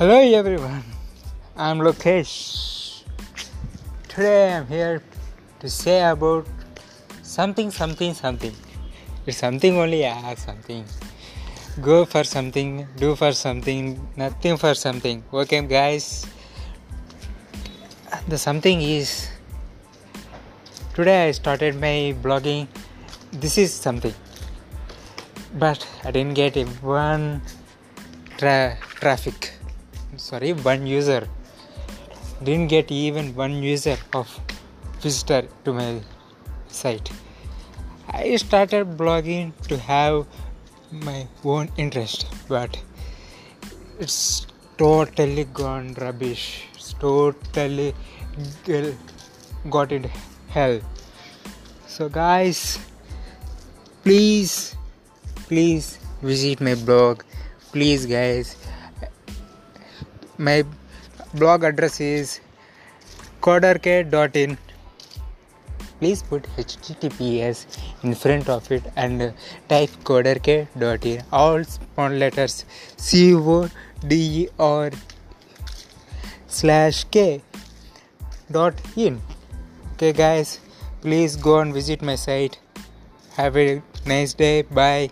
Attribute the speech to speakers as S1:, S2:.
S1: Hello everyone, I'm Lokesh. Today I'm here to say about something, something, something. It's something only, yeah, something. Go for something, do for something, nothing for something. Okay, guys. The something is today I started my blogging. This is something, but I didn't get one tra- traffic sorry one user. Didn't get even one user of visitor to my site. I started blogging to have my own interest but it's totally gone rubbish. It's totally got in hell. So guys please please visit my blog. Please guys my blog address is coderk.in please put https in front of it and type coderk.in all small letters c o d e r slash k dot in. Okay guys please go and visit my site. Have a nice day. Bye